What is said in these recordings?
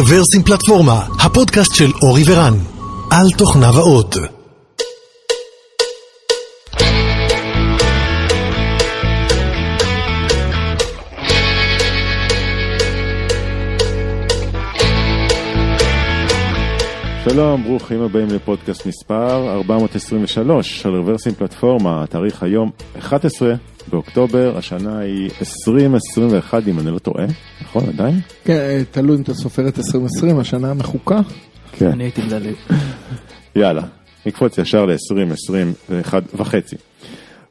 רוורסים פלטפורמה, הפודקאסט של אורי ורן, על תוכניו האות. שלום, ברוכים הבאים לפודקאסט מספר 423 של רוורסים פלטפורמה, התאריך היום 11 באוקטובר, השנה היא 2021 אם אני לא טועה, נכון עדיין? כן, תלוי אם אתה סופר את 2020, השנה המחוקה. כן. אני הייתי מדלג. יאללה, נקפוץ ישר ל-2021 וחצי.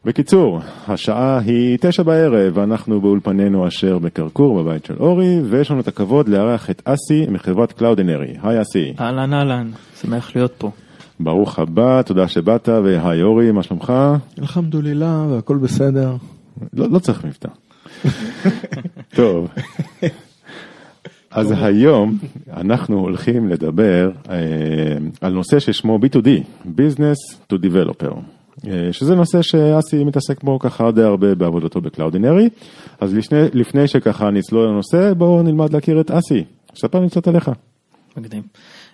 בקיצור, השעה היא תשע בערב, ואנחנו באולפנינו אשר בקרקור בבית של אורי, ויש לנו את הכבוד לארח את אסי מחברת קלאודינרי. היי אסי. אהלן אהלן, שמח להיות פה. ברוך הבא, תודה שבאת, והי אורי, מה שלומך? אלחמדולילה והכל בסדר. לא, לא צריך מבטא. טוב. אז היום אנחנו הולכים לדבר אה, על נושא ששמו B2D, Business to Developer, אה, שזה נושא שאסי מתעסק בו ככה די הרבה בעבודתו בקלאודינרי, אז לפני, לפני שככה נצלול לנושא, בואו נלמד להכיר את אסי, ספר לי קצת עליך. מקסים.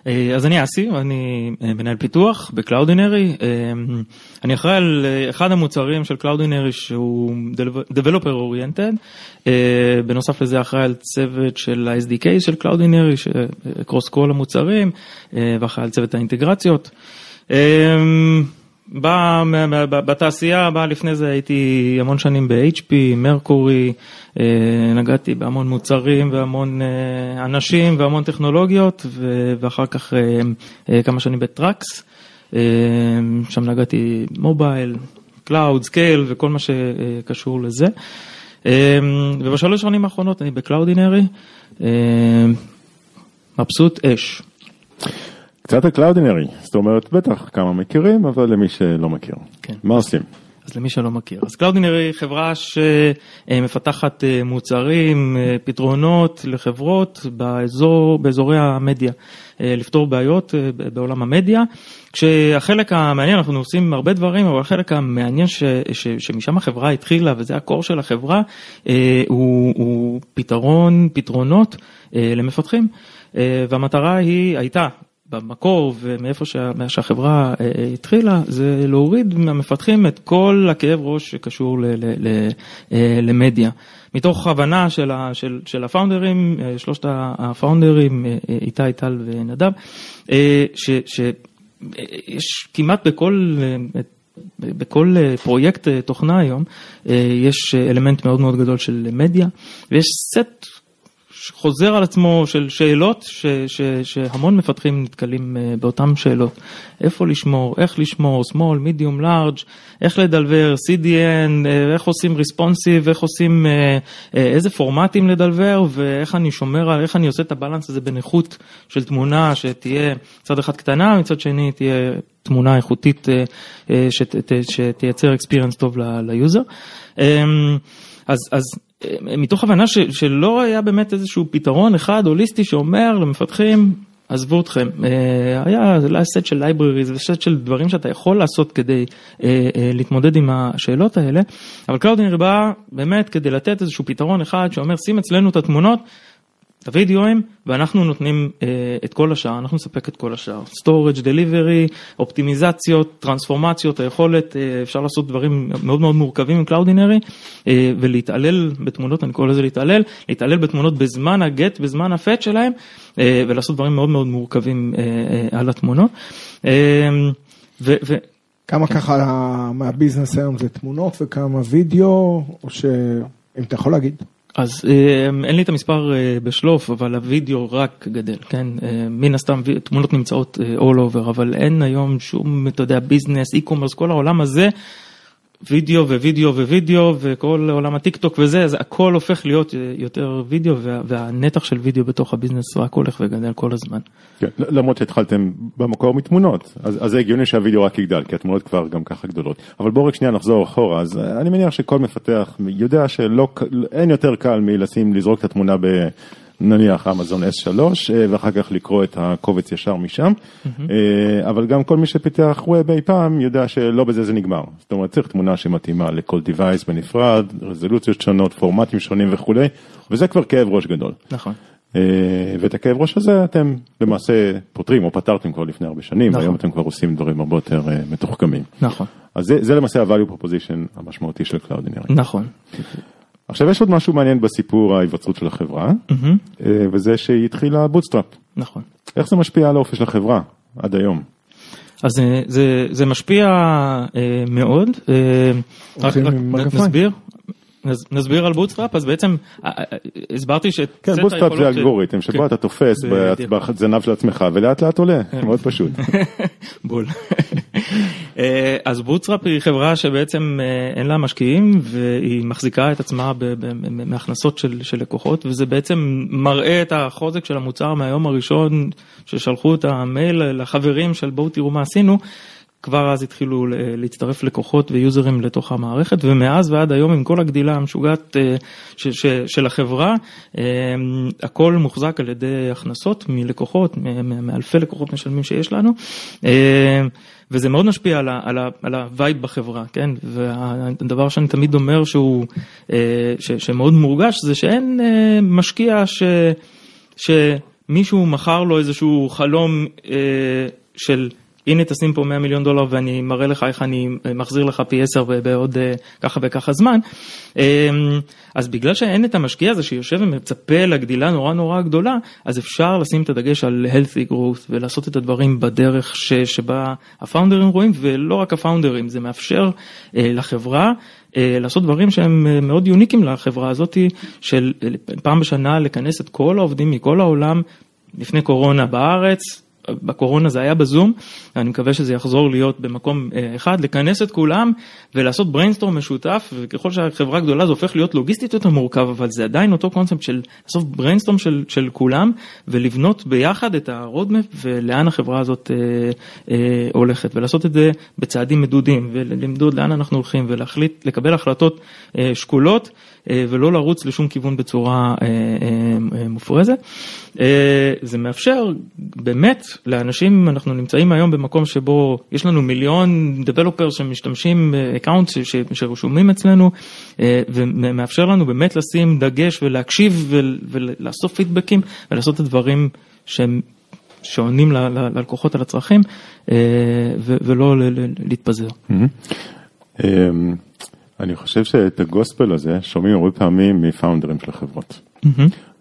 אה, אז אני אסי, אני אה, מנהל פיתוח בקלאודינרי, אני אחראי על אחד המוצרים של קלאודינרי שהוא Developer Oriented, בנוסף לזה אחראי על צוות של ה-SDK של קלאודינרי, ש cross כל המוצרים, ואחראי על צוות האינטגרציות. בא בתעשייה, בא לפני זה הייתי המון שנים ב-HP, מרקורי, נגעתי בהמון מוצרים והמון אנשים והמון טכנולוגיות ואחר כך כמה שנים בטראקס, שם נגעתי mobile, cloud, scale וכל מה שקשור לזה. ובשלוש שנים האחרונות אני בקלאודינרי, מבסוט אש. קצת הקלאודינרי, זאת אומרת בטח כמה מכירים, אבל למי שלא מכיר. כן. מה עושים? אז למי שלא מכיר, אז קלאודינרי היא חברה שמפתחת מוצרים, פתרונות לחברות באזור, באזורי המדיה, לפתור בעיות בעולם המדיה, כשהחלק המעניין, אנחנו עושים הרבה דברים, אבל החלק המעניין ש, ש, שמשם החברה התחילה, וזה הקור של החברה, הוא, הוא פתרון, פתרונות למפתחים, והמטרה היא, הייתה, במקור ומאיפה שה, שהחברה התחילה זה להוריד מהמפתחים את כל הכאב ראש שקשור ל, ל, ל, למדיה. מתוך הבנה של, ה, של, של הפאונדרים, שלושת הפאונדרים, איתי, טל ונדב, שיש כמעט בכל בכל פרויקט תוכנה היום יש אלמנט מאוד מאוד גדול של מדיה ויש סט חוזר על עצמו של שאלות ש, ש, שהמון מפתחים נתקלים באותן שאלות. איפה לשמור, איך לשמור, small, medium, large, איך לדלבר, CDN, איך עושים responsive, איך עושים, איזה פורמטים לדלבר? ואיך אני שומר איך אני עושה את ה balance הזה בין איכות של תמונה שתהיה מצד אחד קטנה, מצד שני תהיה תמונה איכותית שת, שתייצר experience טוב ל user. אז, אז מתוך הבנה ש, שלא היה באמת איזשהו פתרון אחד הוליסטי שאומר למפתחים, עזבו אתכם, לא היה סט של libraries וסט של דברים שאתה יכול לעשות כדי להתמודד עם השאלות האלה, אבל קלאודינרי בא באמת כדי לתת איזשהו פתרון אחד שאומר שים אצלנו את התמונות. את הוידאוים ואנחנו נותנים אה, את כל השאר, אנחנו נספק את כל השאר, storage, delivery, אופטימיזציות, טרנספורמציות, היכולת, אה, אפשר לעשות דברים מאוד מאוד מורכבים עם קלאודינרי אה, ולהתעלל בתמונות, אני קורא לזה להתעלל, להתעלל בתמונות בזמן ה get, בזמן ה put שלהם ולעשות דברים מאוד מאוד מורכבים על התמונות. ו, ו, כמה כן. ככה מהביזנס היום זה תמונות וכמה וידאו, או שאם אתה יכול להגיד. אז אין לי את המספר בשלוף, אבל הווידאו רק גדל, כן? מן הסתם תמונות נמצאות all over, אבל אין היום שום, אתה יודע, ביזנס, e-commerce, כל העולם הזה. וידאו ווידאו ווידאו וכל עולם הטיק טוק וזה, אז הכל הופך להיות יותר וידאו והנתח של וידאו בתוך הביזנס רק הולך וגדל כל הזמן. כן, למרות שהתחלתם במקור מתמונות, אז, אז זה הגיוני שהווידאו רק יגדל, כי התמונות כבר גם ככה גדולות. אבל בואו רק שנייה נחזור אחורה, אז אני מניח שכל מפתח יודע שאין יותר קל מלשים, לזרוק את התמונה ב... נניח אמזון S3 ואחר כך לקרוא את הקובץ ישר משם, mm-hmm. אבל גם כל מי שפיתח ווב אי פעם יודע שלא בזה זה נגמר, זאת אומרת צריך תמונה שמתאימה לכל device בנפרד, רזולוציות שונות, פורמטים שונים וכולי, וזה כבר כאב ראש גדול. נכון. אה, ואת הכאב ראש הזה אתם למעשה פותרים או פתרתם כבר לפני הרבה שנים, נכון. והיום אתם כבר עושים דברים הרבה יותר אה, מתוחכמים. נכון, אז זה, זה למעשה ה-value proposition המשמעותי של Cloudinary. נכון. עכשיו יש עוד משהו מעניין בסיפור ההיווצרות של החברה, אה, וזה שהיא התחילה בוטסטראפ. נכון. איך זה משפיע על האופי של החברה עד היום? אז זה, זה, זה משפיע אה, מאוד. אה, רק, רק. נסביר. נס- נסביר על בוטסטראפ, אז בעצם אה, אה, הסברתי שאת כן, סט בוטסטראפ זה אלגוריתם שבו כן. אתה תופס. בזנב של עצמך ולאט לאט עולה, מאוד פשוט. בול. אה, אז בוטסטראפ היא חברה שבעצם אה, אין לה משקיעים והיא מחזיקה את עצמה מהכנסות של לקוחות וזה בעצם מראה את החוזק של המוצר מהיום הראשון ששלחו את המייל לחברים של בואו תראו מה עשינו. כבר אז התחילו ל- להצטרף לקוחות ויוזרים לתוך המערכת ומאז ועד היום עם כל הגדילה המשוגעת אה, של החברה אה, הכל מוחזק על ידי הכנסות מלקוחות מאלפי לקוחות משלמים שיש לנו אה, וזה מאוד משפיע על, ה-vibe בחברה כן? והדבר שאני תמיד אומר שהוא אה, ש- שמאוד מורגש זה שאין אה, משקיע ש... שמישהו מכר לו איזשהו חלום אה, של הנה תשים פה 100 מיליון דולר ואני מראה לך איך אני מחזיר לך פי 10 בעוד אה, ככה וככה זמן. אה, אז בגלל שאין את המשקיע הזה שיושב ומצפה לגדילה נורא נורא גדולה, אז אפשר לשים את הדגש על healthy growth ולעשות את הדברים בדרך ש, שבה הפאונדרים רואים ולא רק הפאונדרים, זה מאפשר אה, לחברה אה, לעשות דברים שהם אה, מאוד יוניקים לחברה הזאת, של אה, פעם בשנה לכנס את כל העובדים מכל העולם לפני קורונה בארץ. בקורונה זה היה בזום, אני מקווה שזה יחזור להיות במקום אה, אחד, לכנס את כולם ולעשות brainstorm משותף, וככל שהחברה גדולה זה הופך להיות לוגיסטית יותר מורכב, אבל זה עדיין אותו קונספט של לעשות brainstorm של, של כולם ולבנות ביחד את ה-roadmap ולאן החברה הזאת אה, אה, הולכת, ולעשות את זה בצעדים מדודים, ולמדוד לאן אנחנו הולכים ולהחליט, לקבל החלטות אה, שקולות. אה, ולא לרוץ לשום כיוון בצורה אה, מופרזת. זה מאפשר באמת לאנשים, אנחנו נמצאים היום במקום שבו יש לנו מיליון developer שמשתמשים account שרשומים אצלנו אה, ומאפשר לנו באמת לשים דגש ולהקשיב ול- ולאסוף פידבקים ולעשות את הדברים שהם שעונים ללקוחות על הצרכים אה, ולא להתפזר. אמ, אני חושב שאת הגוספל הזה שומעים הרבה פעמים מפאונדרים של החברות.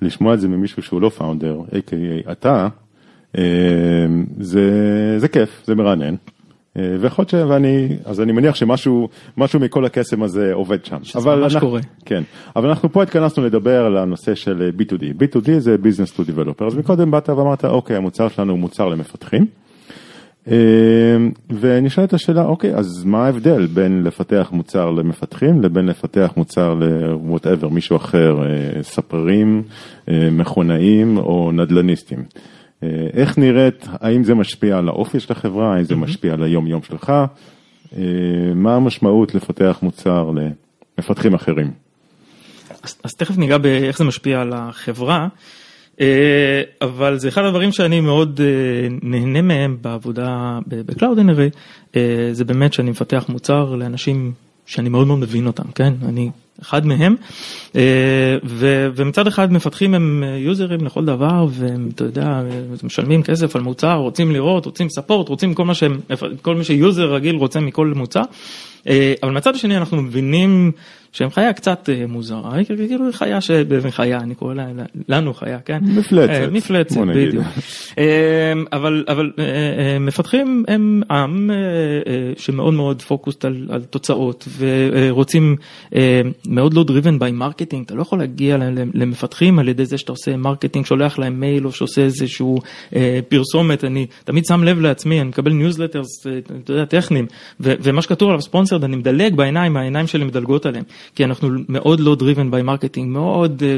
לשמוע את זה ממישהו שהוא לא פאונדר, a.k.a אתה, זה, זה כיף, זה מרענן. אה, ויכול להיות ש... ואני, אז אני מניח שמשהו משהו מכל הקסם הזה עובד שם. שזה אבל ממש אנחנו- קורה. כן, אבל אנחנו פה התכנסנו לדבר על הנושא של אה, B2D. B2D זה Business to Developer. אז מקודם באת ואמרת, אוקיי, המוצר שלנו הוא מוצר למפתחים. אה, ונשאלת השאלה, אוקיי, אז מה ההבדל בין לפתח מוצר למפתחים לבין לפתח מוצר ל-whatever, מישהו אחר, אה, ספרים, מכונאים או נדל"ניסטים. אה, איך נראית, האם זה משפיע על האופי של החברה, האם זה משפיע על היום יום שלך, אה, מה המשמעות לפתח מוצר למפתחים אחרים. אז, אז תכף ניגע באיך זה משפיע על החברה, אה, אבל זה אחד הדברים שאני מאוד נהנה מהם בעבודה אה, זה באמת שאני מפתח מוצר לאנשים שאני מאוד מאוד מבין אותם, כן? אני אחד מהם, אה, ו- ומצד אחד מפתחים הם אה, יוזרים לכל דבר, והם, אתה יודע, אה, משלמים כסף על מוצר, רוצים לראות, רוצים ספורט, רוצים כל מה שהם, כל מי שיוזר רגיל רוצה מכל מוצר, אבל מצד השני אנחנו מבינים שהם חיה קצת אה, מוזרה, כאילו חיה שבחיה, אני קורא לה, לנו חיה, כן? מפלצת, אה, מפלצת. בדיוק. אה, אבל, אבל אה, מפתחים הם עם שמאוד מאוד focused על, על תוצאות ורוצים מאוד לא driven by marketing, אתה לא יכול להגיע למפתחים על ידי זה שאתה עושה marketing, שולח להם מייל או שעושה איזשהו פרסומת, אני תמיד שם לב לעצמי, אני מקבל newsletters, אתה יודע, טכניים, ומה שכתוב עליו ספונסרד, אני מדלג בעיניים, העיניים שלי מדלגות עליהם, כי אנחנו מאוד לא driven by marketing, מאוד אה,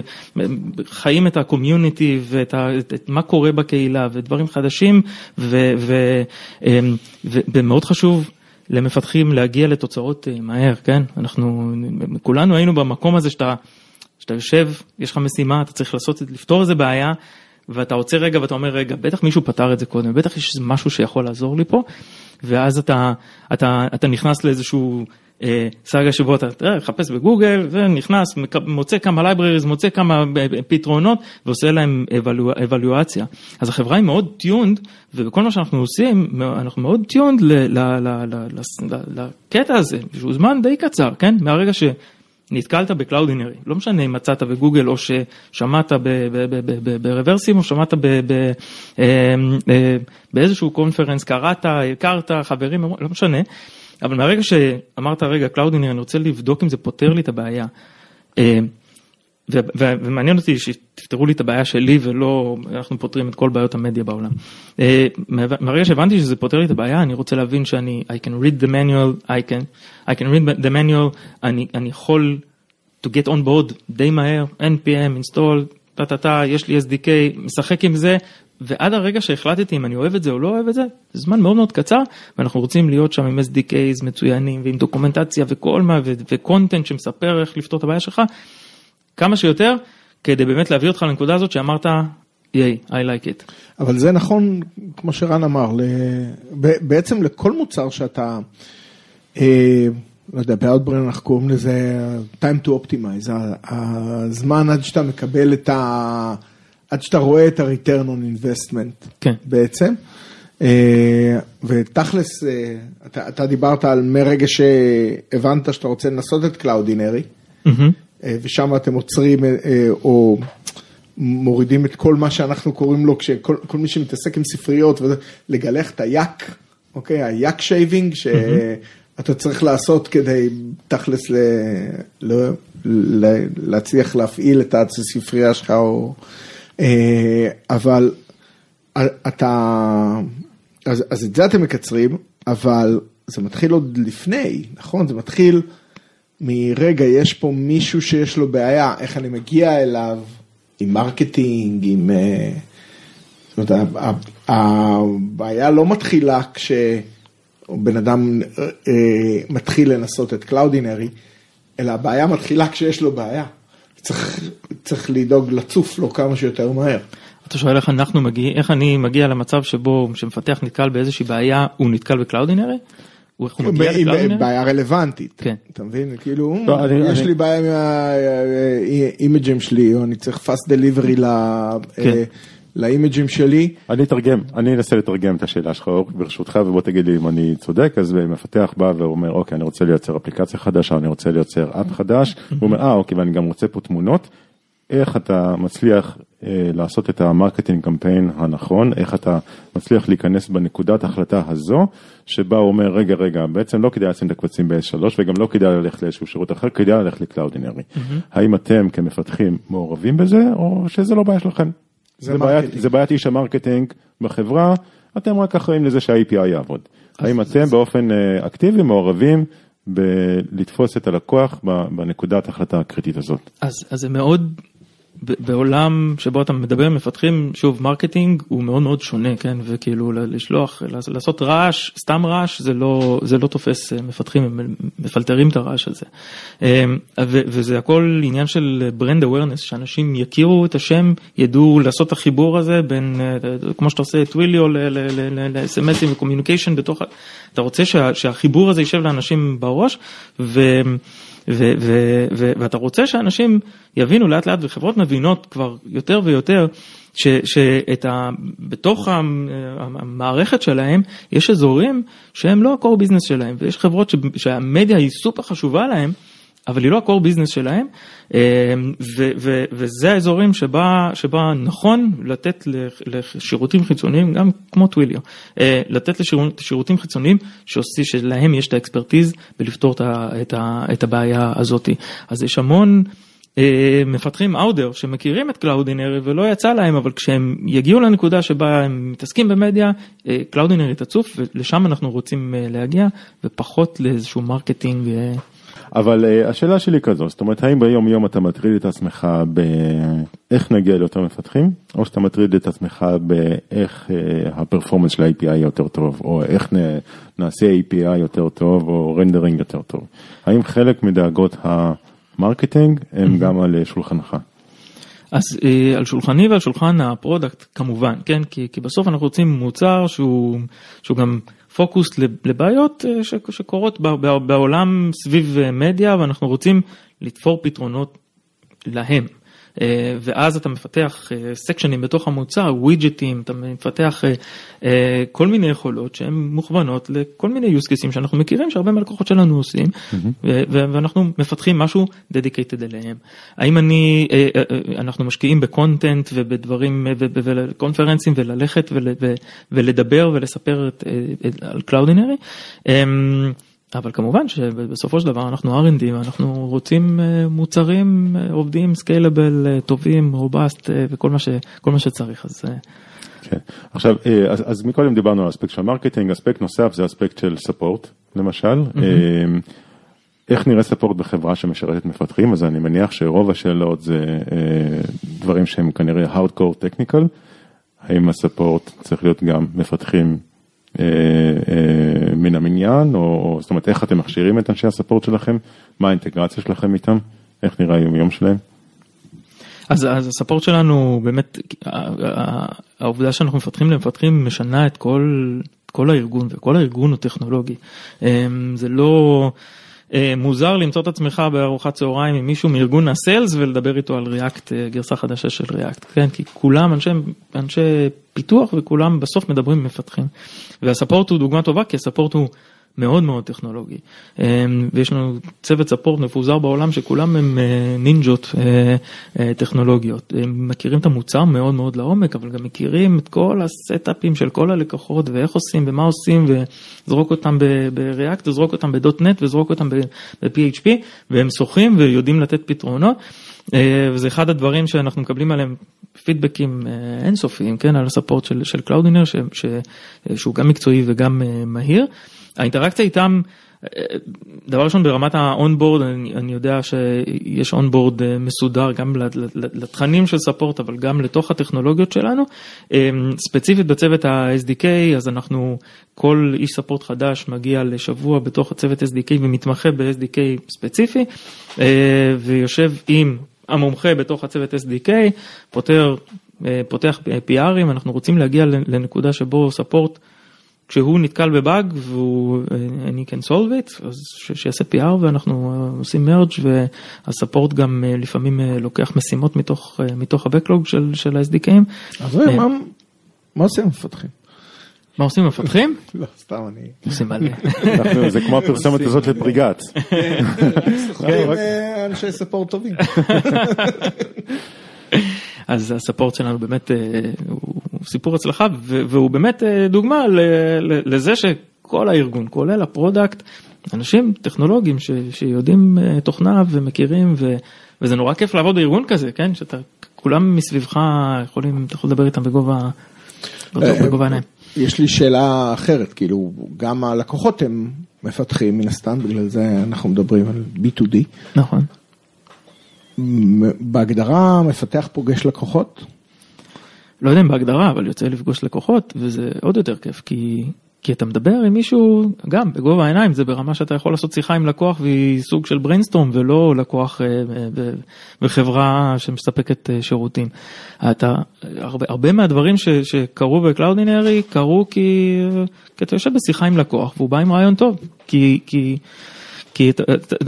חיים את הקומיוניטי ואת ה- את, את מה קורה בקהילה ודברים חדשים, ו- ומאוד חשוב. למפתחים להגיע לתוצאות אה, מהר, כן? אנחנו כולנו היינו במקום הזה שאתה, שאתה יושב, יש לך משימה, אתה צריך לעשות, לפתור איזה בעיה, ואתה עוצר רגע ואתה אומר רגע בטח מישהו פתר את זה קודם בטח יש משהו שיכול לעזור לי פה ואז אתה אתה אתה נכנס לאיזשהו אה, סאגה שבו אתה תראה, מחפש בגוגל ונכנס מוצא כמה libraries מוצא כמה אה, פתרונות ועושה להם אבלואציה אז החברה היא מאוד tuned ובכל מה שאנחנו עושים אנחנו מאוד tuned לקטע הזה שהוא זמן די קצר כן מהרגע ש. נתקלת ב-Cloudinary, לא משנה אם מצאת בגוגל או ששמעת ברוורסים או שמעת אמ, אה, באיזשהו conference, קראת, הכרת, חברים, לא משנה, אבל מהרגע שאמרת רגע Cloudinary אני רוצה לבדוק אם זה פותר לי את הבעיה. ומעניין אותי שתפתרו לי את הבעיה שלי ולא אנחנו פותרים את כל בעיות המדיה בעולם. אה, מהרגע שהבנתי שזה פותר לי את הבעיה אני רוצה להבין שאני I can read the manual, I can, I can read the manual, אני, אני יכול to get on board די מהר, npm, install, טה טה טה, יש לי SDK, משחק עם זה ועד הרגע שהחלטתי אם אני אוהב את זה או לא אוהב את זה, זה זמן מאוד מאוד קצר ואנחנו רוצים להיות שם עם SDKs מצוינים ועם דוקומנטציה וכל מה וקונטנט שמספר איך לפתור את הבעיה שלך. כמה שיותר, כדי באמת להביא אותך לנקודה הזאת שאמרת, ייי, I like it. אבל זה נכון, כמו שרן אמר, בעצם לכל מוצר שאתה, אה, לא יודע, באוטברן אנחנו קוראים לזה time to optimize, הזמן עד שאתה מקבל את ה... עד שאתה רואה את ה-return on investment כן. בעצם. אה, ותכלס, אה, אתה, אתה דיברת על מרגע שהבנת שאתה רוצה לנסות את Cloudinary, mm-hmm. אה, ושם אתם עוצרים אה, אה, או מורידים את כל מה שאנחנו קוראים לו, כל מי שמתעסק עם ספריות, לגלח את ה-yak, אוקיי, ה-yak shaving, שאתה צריך לעשות כדי תכלס ל... לא, להצליח להפעיל את הספרייה שלך, או... אבל אתה, אז, אז את זה אתם מקצרים, אבל זה מתחיל עוד לפני, נכון? זה מתחיל... מרגע, יש פה מישהו שיש לו בעיה, איך אני מגיע אליו, עם marketing, עם... אה, זאת אומרת, הבעיה לא מתחילה כשבן אדם אה, מתחיל לנסות את Cloudinary, אלא הבעיה מתחילה כשיש לו בעיה. צריך, צריך לדאוג לצוף לו כמה שיותר מהר. אתה שואל איך אנחנו מגיעים, איך אני מגיע למצב שבו שמפתח נתקל באיזושהי בעיה, הוא נתקל ב-Cloudinary? ל-Cloudinary? בעיה רלוונטית, כן. אתה מבין? כאילו, לא, יש לי בעיה עם ה-image ים שלי, או אני צריך fast delivery כן. ל-image ים שלי. אני אתרגם, אני אנסה לתרגם את השאלה שלך ברשותך ובוא תגיד לי אם אני צודק, אז מפתח בא ואומר אוקיי אני רוצה לייצר אפליקציה חדשה, אני רוצה לייצר app חדש, הוא אומר אה אוקיי ואני גם רוצה פה תמונות, איך אתה מצליח אה, לעשות את המרקטינג קמפיין הנכון, איך אתה מצליח להיכנס בנקודת ההחלטה הזו, שבה הוא אומר רגע רגע בעצם לא כדאי לשים את הקבצים ב-S3 וגם לא כדאי ללכת לאיזשהו שירות אחר, כדאי ללכת ל-Cloudinary. Mm-hmm. האם אתם כמפתחים מעורבים בזה או שזה לא בעיה שלכם? זה, זה, בעיית, זה בעיית איש ה-marketing בחברה, אתם רק אחראים לזה שה-API יעבוד. האם אתם באופן אה, אקטיבי מעורבים בלתפוס את הלקוח בנקודת ההחלטה הקריטית הזאת? אז, אז זה מאוד בעולם שבו אתה מדבר מפתחים, שוב, marketing הוא מאוד מאוד שונה, כן, וכאילו לשלוח, לעשות רעש, סתם רעש, זה לא, זה לא תופס אה, מפתחים, הם מפלטרים את הרעש הזה. אמ, וזה הכל עניין של brand awareness, שאנשים יכירו את השם, ידעו לעשות את החיבור הזה בין, אה, כמו שאתה עושה Twilio ל-SMSים ו-communication בתוך, אתה רוצה שהחיבור הזה יישב לאנשים בראש, ו... ו- ו- ואתה רוצה שאנשים יבינו לאט לאט וחברות מבינות כבר יותר ויותר שבתוך המערכת שלהם יש אזורים שהם לא ה-core business שלהם ויש חברות שהמדיה היא סופר חשובה להם. אבל היא לא ה-core business שלהם, אמ, ו- ו- וזה האזורים שבה, שבה נכון לתת לשירותים חיצוניים, גם כמו Twilio, אה, לתת לשירותים חיצוניים שעושים, שלהם יש את ה-expertise בלפתור את, ה- את, ה- את הבעיה הזאתי. אז יש המון... אה, מפתחים out there שמכירים את Cloudinary ולא יצא להם אבל כשהם יגיעו לנקודה שבה הם מתעסקים במדיה Cloudinary תצוף ולשם אנחנו רוצים אה, להגיע ופחות לאיזשהו marketing אבל אה, השאלה שלי כזו, זאת אומרת, האם ביום יום אתה מטריד את עצמך באיך נגיע ליותר מפתחים, או שאתה מטריד את עצמך באיך אה, ה-performance של ה-API יותר טוב, או איך נ, נעשה API יותר טוב, או rendering יותר טוב. האם חלק מדאגות ה-marketing הם גם על שולחנך? אז אה, על שולחני ועל שולחן ה-product כמובן, כן, כי, כי בסוף אנחנו רוצים מוצר שהוא, שהוא גם פוקוס לבעיות אה, שקורות בעולם סביב אה, מדיה ואנחנו רוצים לתפור פתרונות להם. אה, ואז אתה מפתח סקשנים אה, בתוך המוצר, ווידג'טים, אתה מפתח אה, כל מיני יכולות שהן מוכוונות לכל מיני use cases שאנחנו מכירים שהרבה מהלקוחות שלנו עושים, mm-hmm. ואנחנו מפתחים משהו dedicated אליהם. האם אני, אנחנו משקיעים בקונטנט ובדברים, וקונפרנסים וללכת ולדבר ולספר על Cloudinary. אבל כמובן שבסופו של דבר אנחנו R&D ואנחנו רוצים אה, מוצרים אה, עובדים scalable אה, טובים robust וכל מה, ש, מה שצריך אז. כן. עכשיו אז, אז מקודם דיברנו על אספקט של marketing אספקט נוסף זה אספקט של support למשל. Mm-hmm. איך נראה support בחברה שמשרתת מפתחים אז אני מניח שרוב השאלות זה דברים שהם כנראה hardcore technical. האם הספורט צריך להיות גם מפתחים מן המניין, או זאת אומרת איך אתם מכשירים את אנשי הספורט שלכם, מה האינטגרציה שלכם איתם, איך נראה היום יום שלהם. אז, אז הספורט שלנו באמת העובדה שאנחנו מפתחים למפתחים משנה את כל, כל הארגון וכל הארגון הוא טכנולוגי אה, זה לא. אה, מוזר למצוא את עצמך בארוחת צהריים עם מישהו מארגון הסיילס ולדבר איתו על ריאקט, אה, גרסה חדשה של ריאקט, כן? כי כולם אנשי, אנשי פיתוח וכולם בסוף מדברים עם מפתחים. והספורט הוא דוגמה טובה כי הספורט הוא מאוד מאוד טכנולוגי. אמ, ויש לנו צוות ספורט מפוזר בעולם שכולם הם אה, נינג'ות אה, אה, טכנולוגיות. הם מכירים את המוצר מאוד מאוד לעומק, אבל גם מכירים את כל הסטאפים של כל הלקוחות ואיך עושים ומה עושים וזרוק אותם בריאקט וזרוק אותם נט וזרוק אותם ב-PHP והם שוחים ויודעים לתת פתרונות. וזה אחד הדברים שאנחנו מקבלים עליהם פידבקים אינסופיים, כן, על ה-support של, של Cloudinary, שהוא גם מקצועי וגם מהיר. האינטראקציה איתם, דבר ראשון ברמת ה-onboard, אני, אני יודע שיש onboard אה, מסודר גם לתכנים של support, אבל גם לתוך הטכנולוגיות שלנו. אה, ספציפית בצוות ה-SDK, אז אנחנו, כל איש support חדש מגיע לשבוע בתוך הצוות SDK ומתמחה ב-SDK ספציפי, אה, ויושב עם המומחה בתוך הצוות SDK, פותר, פותח PRים, אנחנו רוצים להגיע לנקודה שבו ספורט כשהוא נתקל בבאג והוא אני can solve it אז שיעשה PR ואנחנו אה, עושים מרג' והספורט גם אה, לפעמים אה, לוקח משימות מתוך מתוך הבקלוג של של ה-SDKים. אז מה מה עושים המפתחים? מה עושים המפתחים? לא, סתם אני... עושים מלא. זה כמו הפרסומת הזאת לפריגת. כן, אנשי support טובים. אז ה-support שלנו באמת הוא סיפור הצלחה והוא באמת אה, דוגמה לזה שכל הארגון, כולל ה-product, אנשים טכנולוגיים ש, שיודעים אה, תוכנה ומכירים ו, וזה נורא כיף לעבוד בארגון כזה, כן? שאתה, כולם מסביבך יכולים, אתה יכול לדבר איתם בגובה, אה, בגובה העיניים. יש לי שאלה אחרת, כאילו גם הלקוחות הם מפתחים מן הסתם, בגלל זה אנחנו מדברים על B2D. נכון. בהגדרה מפתח פוגש לקוחות? לא יודע אם בהגדרה, אבל יוצא לפגוש לקוחות, וזה עוד יותר כיף, כי, כי אתה מדבר עם מישהו, גם בגובה העיניים, זה ברמה שאתה יכול לעשות שיחה עם לקוח והיא סוג של brainstorm, ולא לקוח אה, בחברה שמספקת אה, שירותים. אתה, הרבה, הרבה מהדברים ש, שקרו ב-Cloudinary קרו כי, כי אתה יושב בשיחה עם לקוח והוא בא עם רעיון טוב, כי... כי כי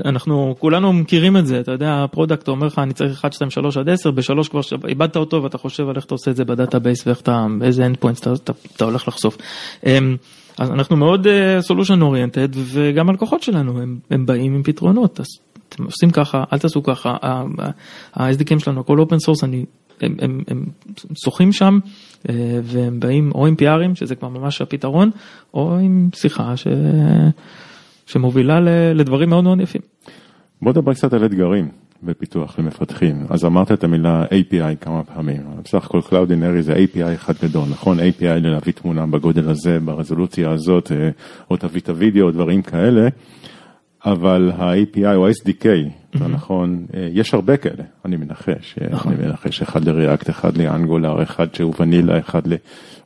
אנחנו כולנו מכירים את זה, אתה יודע, ה-product אומר לך אני צריך 1, 2, 3 עד 10, ב-3 כבר איבדת אותו ואתה חושב על איך אתה עושה את זה ב-database ואיך אתה, באיזה end point אתה, אתה, אתה הולך לחשוף. אמ, אז אנחנו מאוד אה, oriented וגם הלקוחות שלנו הם, הם באים עם פתרונות, אז אתם עושים ככה, אל תעשו ככה, ה-SDKים שלנו הכל open source, הם, הם, הם שוחים שם והם באים או עם PRים שזה כבר ממש הפתרון, או עם שיחה ש... שמובילה לדברים מאוד מאוד יפים. בוא נדבר קצת על אתגרים בפיתוח למפתחים. אז אמרת את המילה API כמה פעמים. בסך הכל Cloudinary זה API אחד גדול, נכון? API להביא תמונה בגודל הזה, ברזולוציה הזאת, אה, או תביא את הוידאו, או דברים כאלה. אבל ה-API או ה-SDK, זה נכון, אה, יש הרבה כאלה, אני מנחש, אה, נכון. אני מנחש אחד לריאקט, אחד לאנגולר, אחד שהוא ונילה, אחד ל...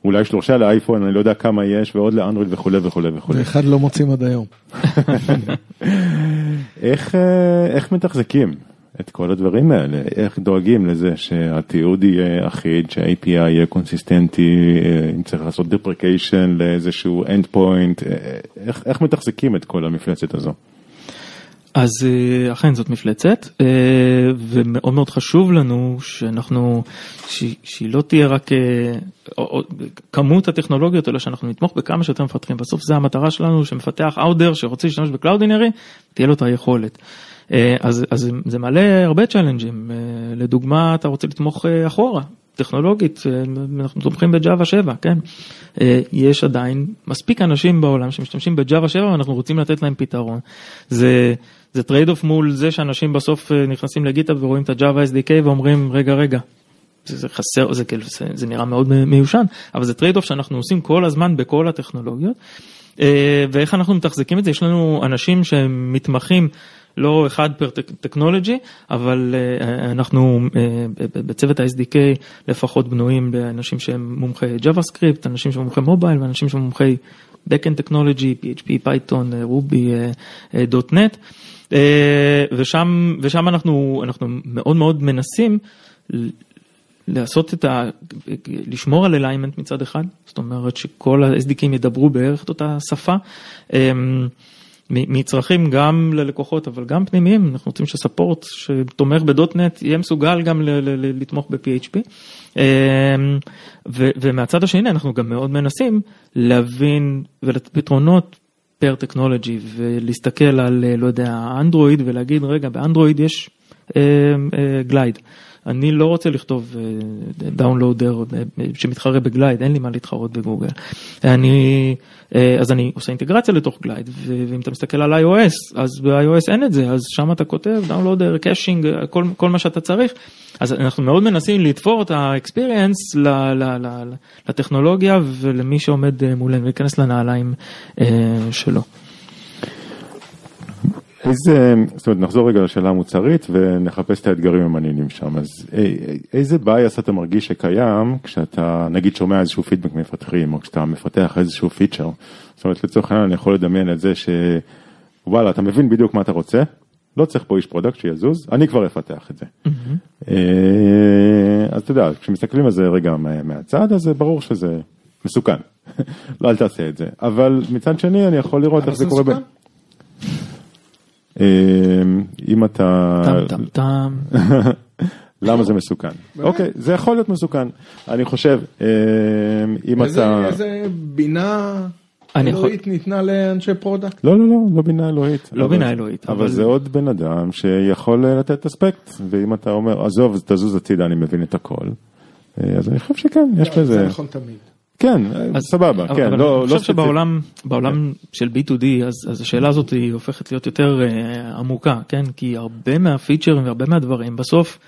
אולי שלושה לאייפון, אני לא יודע כמה יש, ועוד לאנדרואיד וכולי וכולי וכולי. ואחד לא מוצאים עד היום. איך, אה, איך מתחזקים את כל הדברים האלה, איך דואגים לזה שהתיעוד יהיה אחיד, שה-API יהיה קונסיסטנטי, אם צריך לעשות deprecation לאיזשהו end point, אה, איך, איך מתחזקים את כל המפלצת הזו? אז אה, אכן זאת מפלצת ומאוד מאוד חשוב לנו שאנחנו, שהיא לא תהיה רק כמות הטכנולוגיות אלא שאנחנו נתמוך בכמה שיותר מפתחים בסוף זה המטרה שלנו שמפתח out there שרוצה להשתמש ב-Cloudinary תהיה לו את היכולת. אה, אז, אז זה מעלה הרבה challenge ים, אה, לדוגמה אתה רוצה לתמוך אה, אחורה, טכנולוגית, אנחנו תומכים ב-Java 7, כן? יש עדיין מספיק אנשים בעולם שמשתמשים ב-Java 7 ואנחנו רוצים לתת להם פתרון. זה, זה trade off מול זה שאנשים בסוף נכנסים ל-GitHub ורואים את הג'אווה SDK ואומרים רגע רגע. זה, זה חסר, זה, זה, זה נראה מאוד מיושן, אבל זה trade off שאנחנו עושים כל הזמן בכל הטכנולוגיות. ואיך אנחנו מתחזקים את זה? יש לנו אנשים שמתמחים לא אחד פר טכנולוגי, אבל אה, אנחנו אה, בצוות ה-SDK לפחות בנויים באנשים שהם מומחי JavaScript, אנשים שהם מומחי מובייל ואנשים שהם מומחי Backend טכנולוגי, PHP, Python, Ruby, אה, .NET, ושם, ושם אנחנו, אנחנו מאוד מאוד מנסים לעשות את ה... לשמור על אליימנט מצד אחד, זאת אומרת שכל ה-SDKים ידברו בערך את אותה שפה. מצרכים גם ללקוחות אבל גם פנימיים, אנחנו רוצים שסאפורט שתומך בדוטנט יהיה מסוגל גם לתמוך ב-PHP. אמ, ומהצד השני אנחנו גם מאוד מנסים להבין ולתת פתרונות per טכנולוגי ולהסתכל על לא יודע אנדרואיד ולהגיד רגע ב-Android יש Glide. אמ, uh, אני לא רוצה לכתוב downloader אה, אה, שמתחרה ב-Glide, אין לי מה להתחרות ב-Google. אני, אה, אז אני עושה אינטגרציה לתוך Glide, ואם אתה מסתכל על iOS, אז ב-iOS אין את זה, אז שם אתה כותב downloader, caching, כל, כל מה שאתה צריך. אז אנחנו מאוד מנסים לתפור את ה-experience לטכנולוגיה ולמי שעומד מולנו, להיכנס לנעליים שלו. איזה, זאת אומרת נחזור רגע לשאלה המוצרית ונחפש את האתגרים המעניינים שם, אז איזה bias אתה מרגיש שקיים כשאתה נגיד שומע איזשהו פידבק מפתחים או כשאתה מפתח איזשהו פיצ'ר, זאת אומרת לצורך העניין אני יכול לדמיין את זה שוואלה אתה מבין בדיוק מה אתה רוצה, לא צריך פה איש product שיזוז, אני כבר אפתח את זה. Mm-hmm. אז אתה יודע, כשמסתכלים על זה רגע מהצד אז זה ברור שזה מסוכן, לא אל תעשה את זה, אבל מצד שני אני יכול לראות איך זה קורה. אמ, אם אתה... טם טם טם. למה זה מסוכן? אוקיי, זה יכול להיות מסוכן. אני חושב, אמ, אם אתה... איזה בינה... אלוהית ניתנה לאנשי product? לא, לא, לא, לא בינה אלוהית. לא בינה אלוהית. אבל זה עוד בן אדם שיכול לתת אספקט, ואם אתה אומר, עזוב, תזוז הצידה, אני מבין את הכל. אה, אז אני חושב שכן, יש בזה... זה נכון תמיד. כן, אז, סבבה, כן, אבל לא, אני חושב לא שבעולם בעולם כן. של B2D, אז, אז השאלה הזאת היא הופכת להיות יותר uh, עמוקה, כן? כי הרבה מה-features והרבה מהדברים, בסוף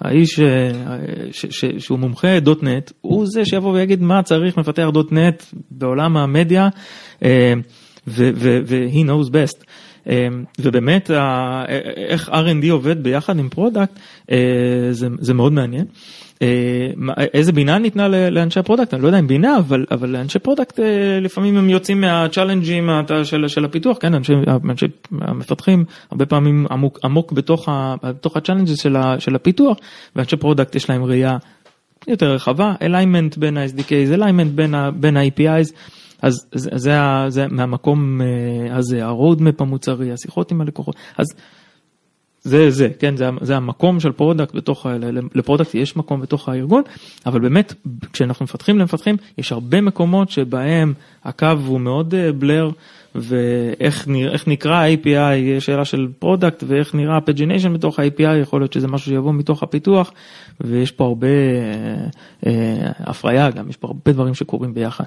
האיש uh, ש, ש, שהוא מומחה .NET, הוא זה שיבוא ויגיד מה צריך מפתח .NET בעולם המדיה, uh, ו-he knows best. ובאמת, איך R&D עובד ביחד עם product, זה, זה מאוד מעניין. אה, איזה בינה ניתנה לאנשי ה-product, אני לא יודע אם בינה, אבל, אבל לאנשי product אה, לפעמים הם יוצאים מה-challenges של, של הפיתוח, כן, אנשי, אנשי המפתחים הרבה פעמים עמוק, עמוק בתוך, בתוך ה-challenges של, של הפיתוח, ואנשי product יש להם ראייה יותר רחבה, alignment בין ה-SDKs, alignment בין, בין ה-APIs. אז זה, זה, זה מהמקום אה, הזה, ה-roadmap המוצרי, השיחות עם הלקוחות, אז זה זה, כן, זה, זה המקום של product בתוך, ל-product יש מקום בתוך הארגון, אבל באמת כשאנחנו מפתחים למפתחים יש הרבה מקומות שבהם הקו הוא מאוד blur ואיך נרא, נקרא ה-API, שאלה של product ואיך נראה ה-pagination בתוך ה-API, יכול להיות שזה משהו שיבוא מתוך הפיתוח ויש פה הרבה אה, אה, הפריה גם, יש פה הרבה דברים שקורים ביחד.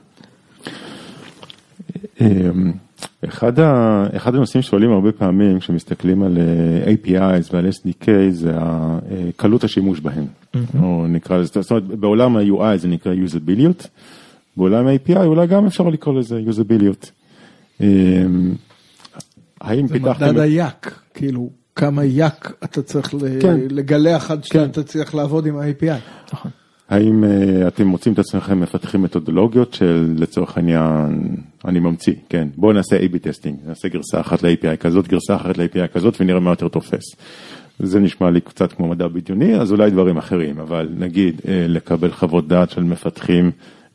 אחד, ה, אחד הנושאים שעולים הרבה פעמים כשמסתכלים על אה, APIs ועל SDK זה קלות השימוש בהם, mm-hmm. או נקרא לזה, זאת אומרת בעולם ה-UI זה נקרא usability, בעולם ה-API אולי גם אפשר לקרוא לזה usability. אמ, האם פיתחתם... זה מדד ה-yak, כאילו כמה יאק אתה צריך כן. לגלח עד שאתה כן. צריך לעבוד עם ה-API. נכון. האם uh, אתם מוצאים את עצמכם מפתחים מתודולוגיות של לצורך העניין, אני ממציא, כן, בואו נעשה A-B testing, נעשה גרסה אחת ל-API כזאת, גרסה אחרת ל-API כזאת ונראה מה יותר תופס. זה נשמע לי קצת כמו מדע בדיוני, אז אולי דברים אחרים, אבל נגיד אה, לקבל חוות דעת של מפתחים,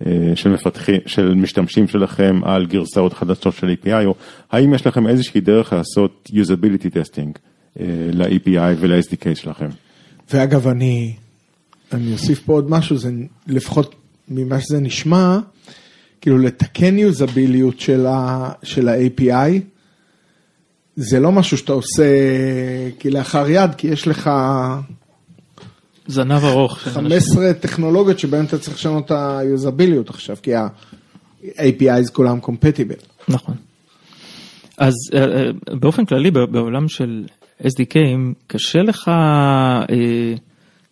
אה, של מפתחים, של משתמשים שלכם על גרסאות חדשות של API, או האם יש לכם איזושהי דרך לעשות usability testing אה, ל-API ול-SDK שלכם? ואגב, אני, אני אוסיף פה עוד משהו, זה לפחות ממה שזה נשמע, כאילו לתקן יוזביליות של, ה, של ה-API, זה לא משהו שאתה עושה כלאחר יד, כי יש לך זנב ארוך. של אנשים. 15 טכנולוגיות שבהן אתה צריך לשנות את ה-usability עכשיו, כי ה-APIs כולם compatible. נכון. אז אה, אה, באופן כללי בעולם של SDK ים קשה לך אה,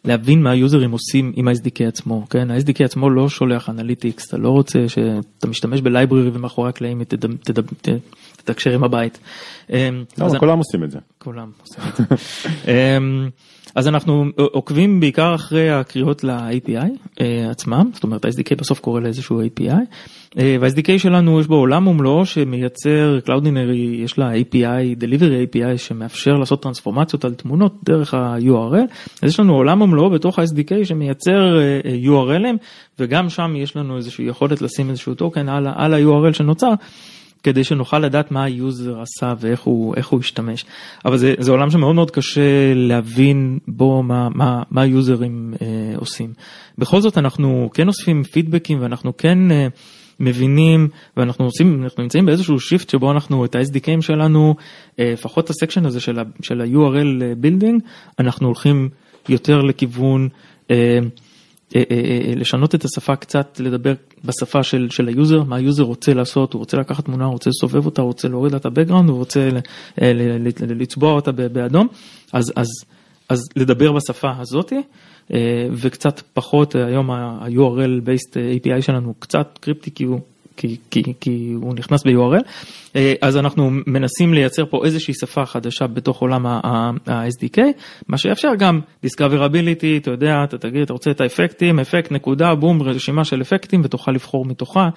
להבין מה היוזרים עושים עם ה-SDK עצמו, כן? ה-SDK עצמו לא שולח analytics, אתה לא רוצה שאתה משתמש ב-library ומאחורי הקלעים תתקשר עם הבית. לא, כולם עושים את זה. כולם עושים את זה. אז אנחנו עוקבים בעיקר אחרי הקריאות ל-API אה, עצמם, זאת אומרת ה-SDK בסוף קורא לאיזשהו API, אה, וה-SDK שלנו יש בו עולם ומלואו שמייצר, Cloudinary יש לה API, Delivery API שמאפשר לעשות טרנספורמציות על תמונות דרך ה-URL, אז יש לנו עולם ומלואו בתוך ה-SDK שמייצר אה, URLים, וגם שם יש לנו איזושהי יכולת לשים איזשהו טוקן על ה-URL שנוצר. כדי שנוכל לדעת מה ה-user עשה ואיך הוא, הוא השתמש. אבל זה, זה עולם שמאוד מאוד קשה להבין בו מה, מה, מה היוזרים אה, עושים. בכל זאת אנחנו כן אוספים פידבקים ואנחנו כן אה, מבינים ואנחנו עושים, אנחנו נמצאים באיזשהו shift שבו אנחנו את ה-SDK ים שלנו, אה, לפחות את ה-section הזה של, ה-URL building, אנחנו הולכים יותר לכיוון אה, אה, אה, אה, לשנות את השפה קצת, לדבר בשפה של, של ה-user, מה היוזר רוצה לעשות, הוא רוצה לקחת תמונה, הוא רוצה לסובב אותה, הוא רוצה להוריד לה את ה-background, הוא רוצה אה, לצבוע אותה באדום, אז, אז, אז לדבר בשפה הזאתי, אה, וקצת פחות, אה, היום ה-URL based API שלנו קצת cryptic כי הוא... כי, כי, כי הוא נכנס ב-URL, אה, אז אנחנו מנסים לייצר פה איזושהי שפה חדשה בתוך עולם ה-SDK, מה שיאפשר גם discoverability, אתה יודע, אתה תגיד, אתה רוצה את האפקטים, אפקט נקודה, בום, רשימה של אפקטים, ותוכל לבחור מתוכה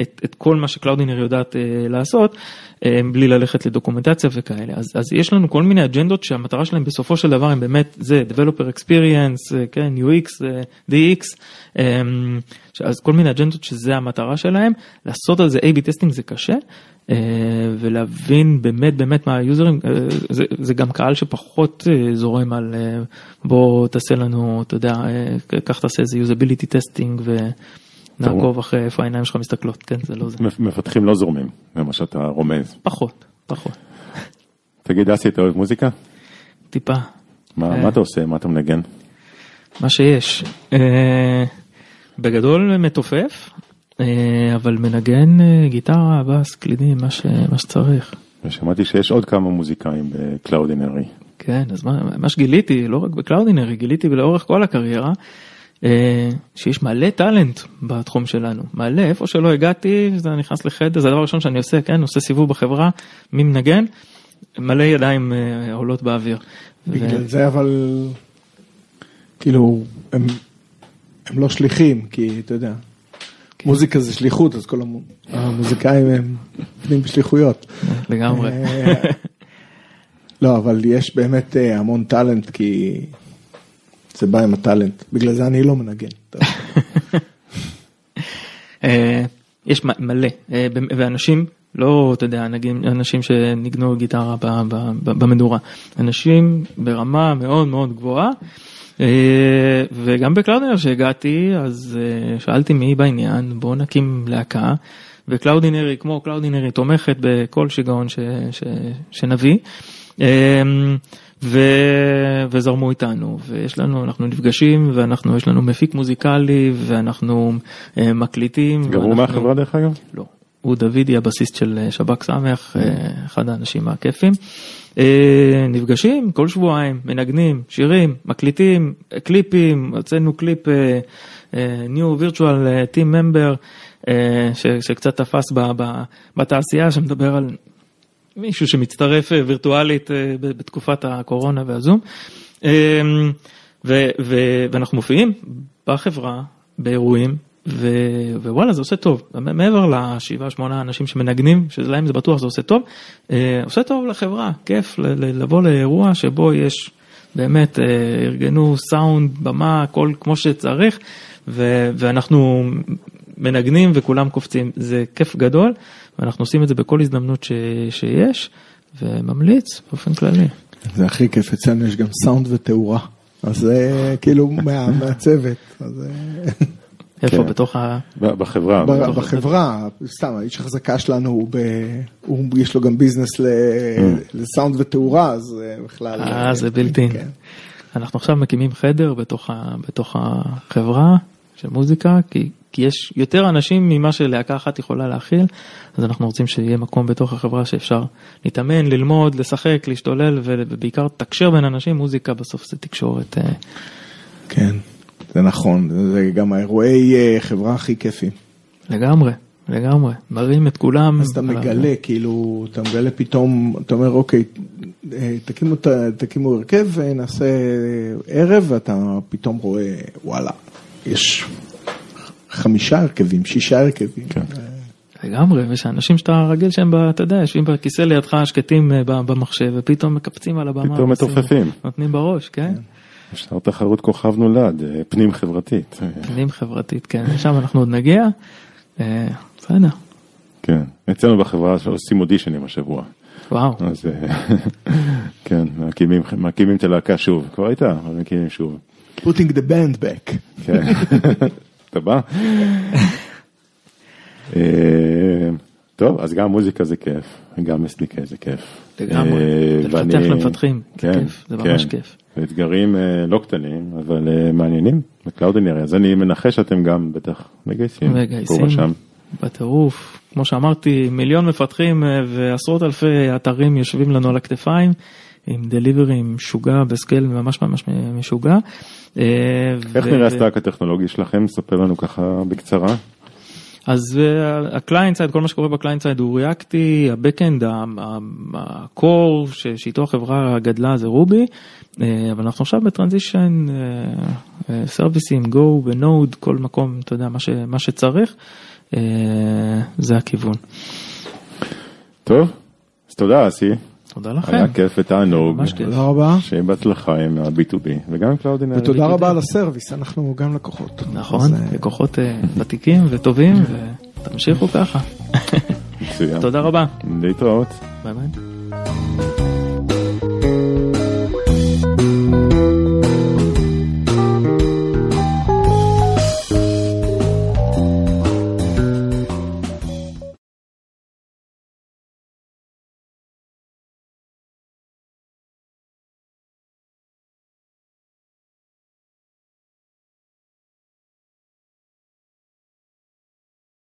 את, את כל מה ש-Cloudinary יודעת אה, לעשות, אה, בלי ללכת ל-documentation וכאלה. אז, אז יש לנו כל מיני אג'נדות שהמטרה שלהם בסופו של דבר הם באמת, זה Developer Experience, כן, UX, DX, אז כל מיני אג'נדות שזה המטרה שלהם, לעשות על זה A-B testing זה קשה. אה, ולהבין באמת באמת מה היוזרים, אה, זה, זה גם קהל שפחות אה, זורם על בוא תעשה לנו, אתה יודע, קח תעשה איזה usability testing ונעקוב אחרי איפה העיניים שלך מסתכלות, כן, זה לא זה. מפ- מפתחים לא זורמים, זה מה שאתה רומז. פחות, פחות, תגיד, אסי, אתה אוהב מוזיקה? טיפה, מה. מה אתה עושה? מה אתה מנגן? מה שיש. אה, בגדול מתופף, אה, אבל מנגן אה, גיטרה, בס, קלידים, מה, ש, מה שצריך. ושמעתי שיש עוד כמה מוזיקאים ב Cloudinary. כן, אז מה, מה שגיליתי, לא רק ב Cloudinary, גיליתי לאורך כל הקריירה, אה, שיש מלא talent בתחום שלנו, מלא, איפה שלא הגעתי, זה נכנס לחדר, זה הדבר הראשון שאני עושה, כן, עושה סיבוב בחברה, מי מנגן, מלא ידיים אה, עולות באוויר. בגלל זה אבל, כאילו, הם, הם לא שליחים, כי אתה יודע, מוזיקה זה שליחות, אז כל המו- המוזיקאים הם עובדים בשליחויות. לגמרי. אה, לא, אבל יש באמת אה, המון talent, כי זה בא עם ה talent. בגלל זה אני לא מנגן. אה, יש מלא, ואנשים, לא, אתה יודע, אנשים שניגנו גיטרה במדורה, אנשים ברמה מאוד מאוד גבוהה, וגם ב Cloudinary שהגעתי, אז אה, שאלתי מי בעניין, בואו נקים להקה, ו Cloudinary, כמו Cloudinary, תומכת בכל שיגעון ש, ש, שנביא. אה, ו... וזרמו איתנו ויש לנו אנחנו נפגשים ואנחנו יש לנו מפיק מוזיקלי ואנחנו אה, מקליטים. גם הוא ואנחנו- מהחברה דרך אגב? לא. הוא דוידי הבסיסט של אה, שב"ק סמך, אה, אחד האנשים הכיפים. אה, נפגשים כל שבועיים, מנגנים, שירים, מקליטים, קליפים, הוצאנו קליפ אה, אה, New Virtual Team Member שקצת תפס בתעשייה שמדבר על מישהו שמצטרף וירטואלית בתקופת הקורונה והזום. ואנחנו מופיעים בחברה, באירועים, ווואלה זה עושה טוב, מעבר לשבעה שמונה אנשים שמנגנים, שלהם זה בטוח זה עושה טוב, אה, עושה טוב לחברה, כיף לבוא לאירוע שבו יש באמת, אה, ארגנו סאונד, במה, הכל כמו שצריך, ו- ואנחנו מנגנים וכולם קופצים, זה כיף גדול, ואנחנו עושים את זה בכל הזדמנות ש- שיש, וממליץ באופן כללי. זה הכי כיף, אצלנו יש גם סאונד ותאורה, אז זה כאילו מה- מהצוות. אז, איפה כן. בתוך ה... בחברה. ב- בחברה, סתם, האיש החזקה שלנו, הוא ב... הוא, יש לו גם ביזנס ל... לסאונד ותאורה, אז אה, בכלל... אה, זה בלתי. כן. אנחנו עכשיו מקימים חדר בתוך, ה, בתוך החברה של מוזיקה, כי, כי יש יותר אנשים ממה שלהקה אחת יכולה להכיל, אז אנחנו רוצים שיהיה מקום בתוך החברה שאפשר להתאמן, ללמוד, לשחק, להשתולל, ובעיקר לתקשר בין אנשים, מוזיקה בסוף זה תקשורת. אה, כן, זה נכון, זה גם האירועי אה, חברה הכי כיפים. לגמרי, לגמרי, מראים את כולם. אז אתה על ה- מגלה, כאילו, אתה מגלה פתאום, אתה אומר, אוקיי, אה, תקימו, תקימו הרכב ונעשה ערב, ואתה פתאום רואה, וואלה, יש חמישה הרכבים, שישה הרכבים. כן. לגמרי, ויש אנשים שאתה רגיל שהם, ב- אתה יודע, יושבים בכיסא לידך שקטים אה, במחשב, ופתאום מקפצים על הבמה. פתאום מתופפים. נותנים בראש, כן? אפשר תחרות כוכב נולד, פנים חברתית. אה, פנים חברתית, כן, לשם אנחנו עוד נגיע. אה, בסדר, כן, אצלנו בחברה עושים אודישנים השבוע. וואו, אז אה, כן, מקימים, מקימים את הלהקה שוב, כבר הייתה, אבל מקימים שוב. putting the band back. כן, אתה בא? אה, טוב, אז גם מוזיקה זה כיף, גם SDK זה כיף. לגמרי, אה, לפתח ואני- למפתחים, זה כן, כיף, זה ממש כן. כיף. אתגרים אה, לא קטנים, אבל אה, מעניינים, ב Cloudinary, אז אני מנחש שאתם גם בטח מגייסים, מגייסים. בטירוף, כמו שאמרתי, מיליון מפתחים אה, ועשרות אלפי אתרים יושבים לנו על הכתפיים, עם delivery משוגע ב scale ממש ממש משוגע. אה, איך ו- נראה ה stack הטכנולוגי שלכם? ספר לנו ככה בקצרה. אז אה, ה client side, כל מה שקורה ב client side הוא React, ה backend, ה core שאיתו החברה גדלה זה Ruby, אה, אבל אנחנו עכשיו ב transition, סרוויסים, Go ו Node, כל מקום, אתה יודע, מה, ש, מה שצריך, אה, זה הכיוון. טוב, אז תודה אסי, תודה לכם. היה כיף ותענוג. ממש כיף. תודה רבה. שיהיה בהצלחה עם ה-B2D וגם עם Cloudinary. ותודה רבה על הסרוויס, אנחנו גם לקוחות. נכון, אה, לקוחות אה, ותיקים וטובים, ותמשיכו ככה. מצוין. תודה רבה. להתראות. ביי ביי.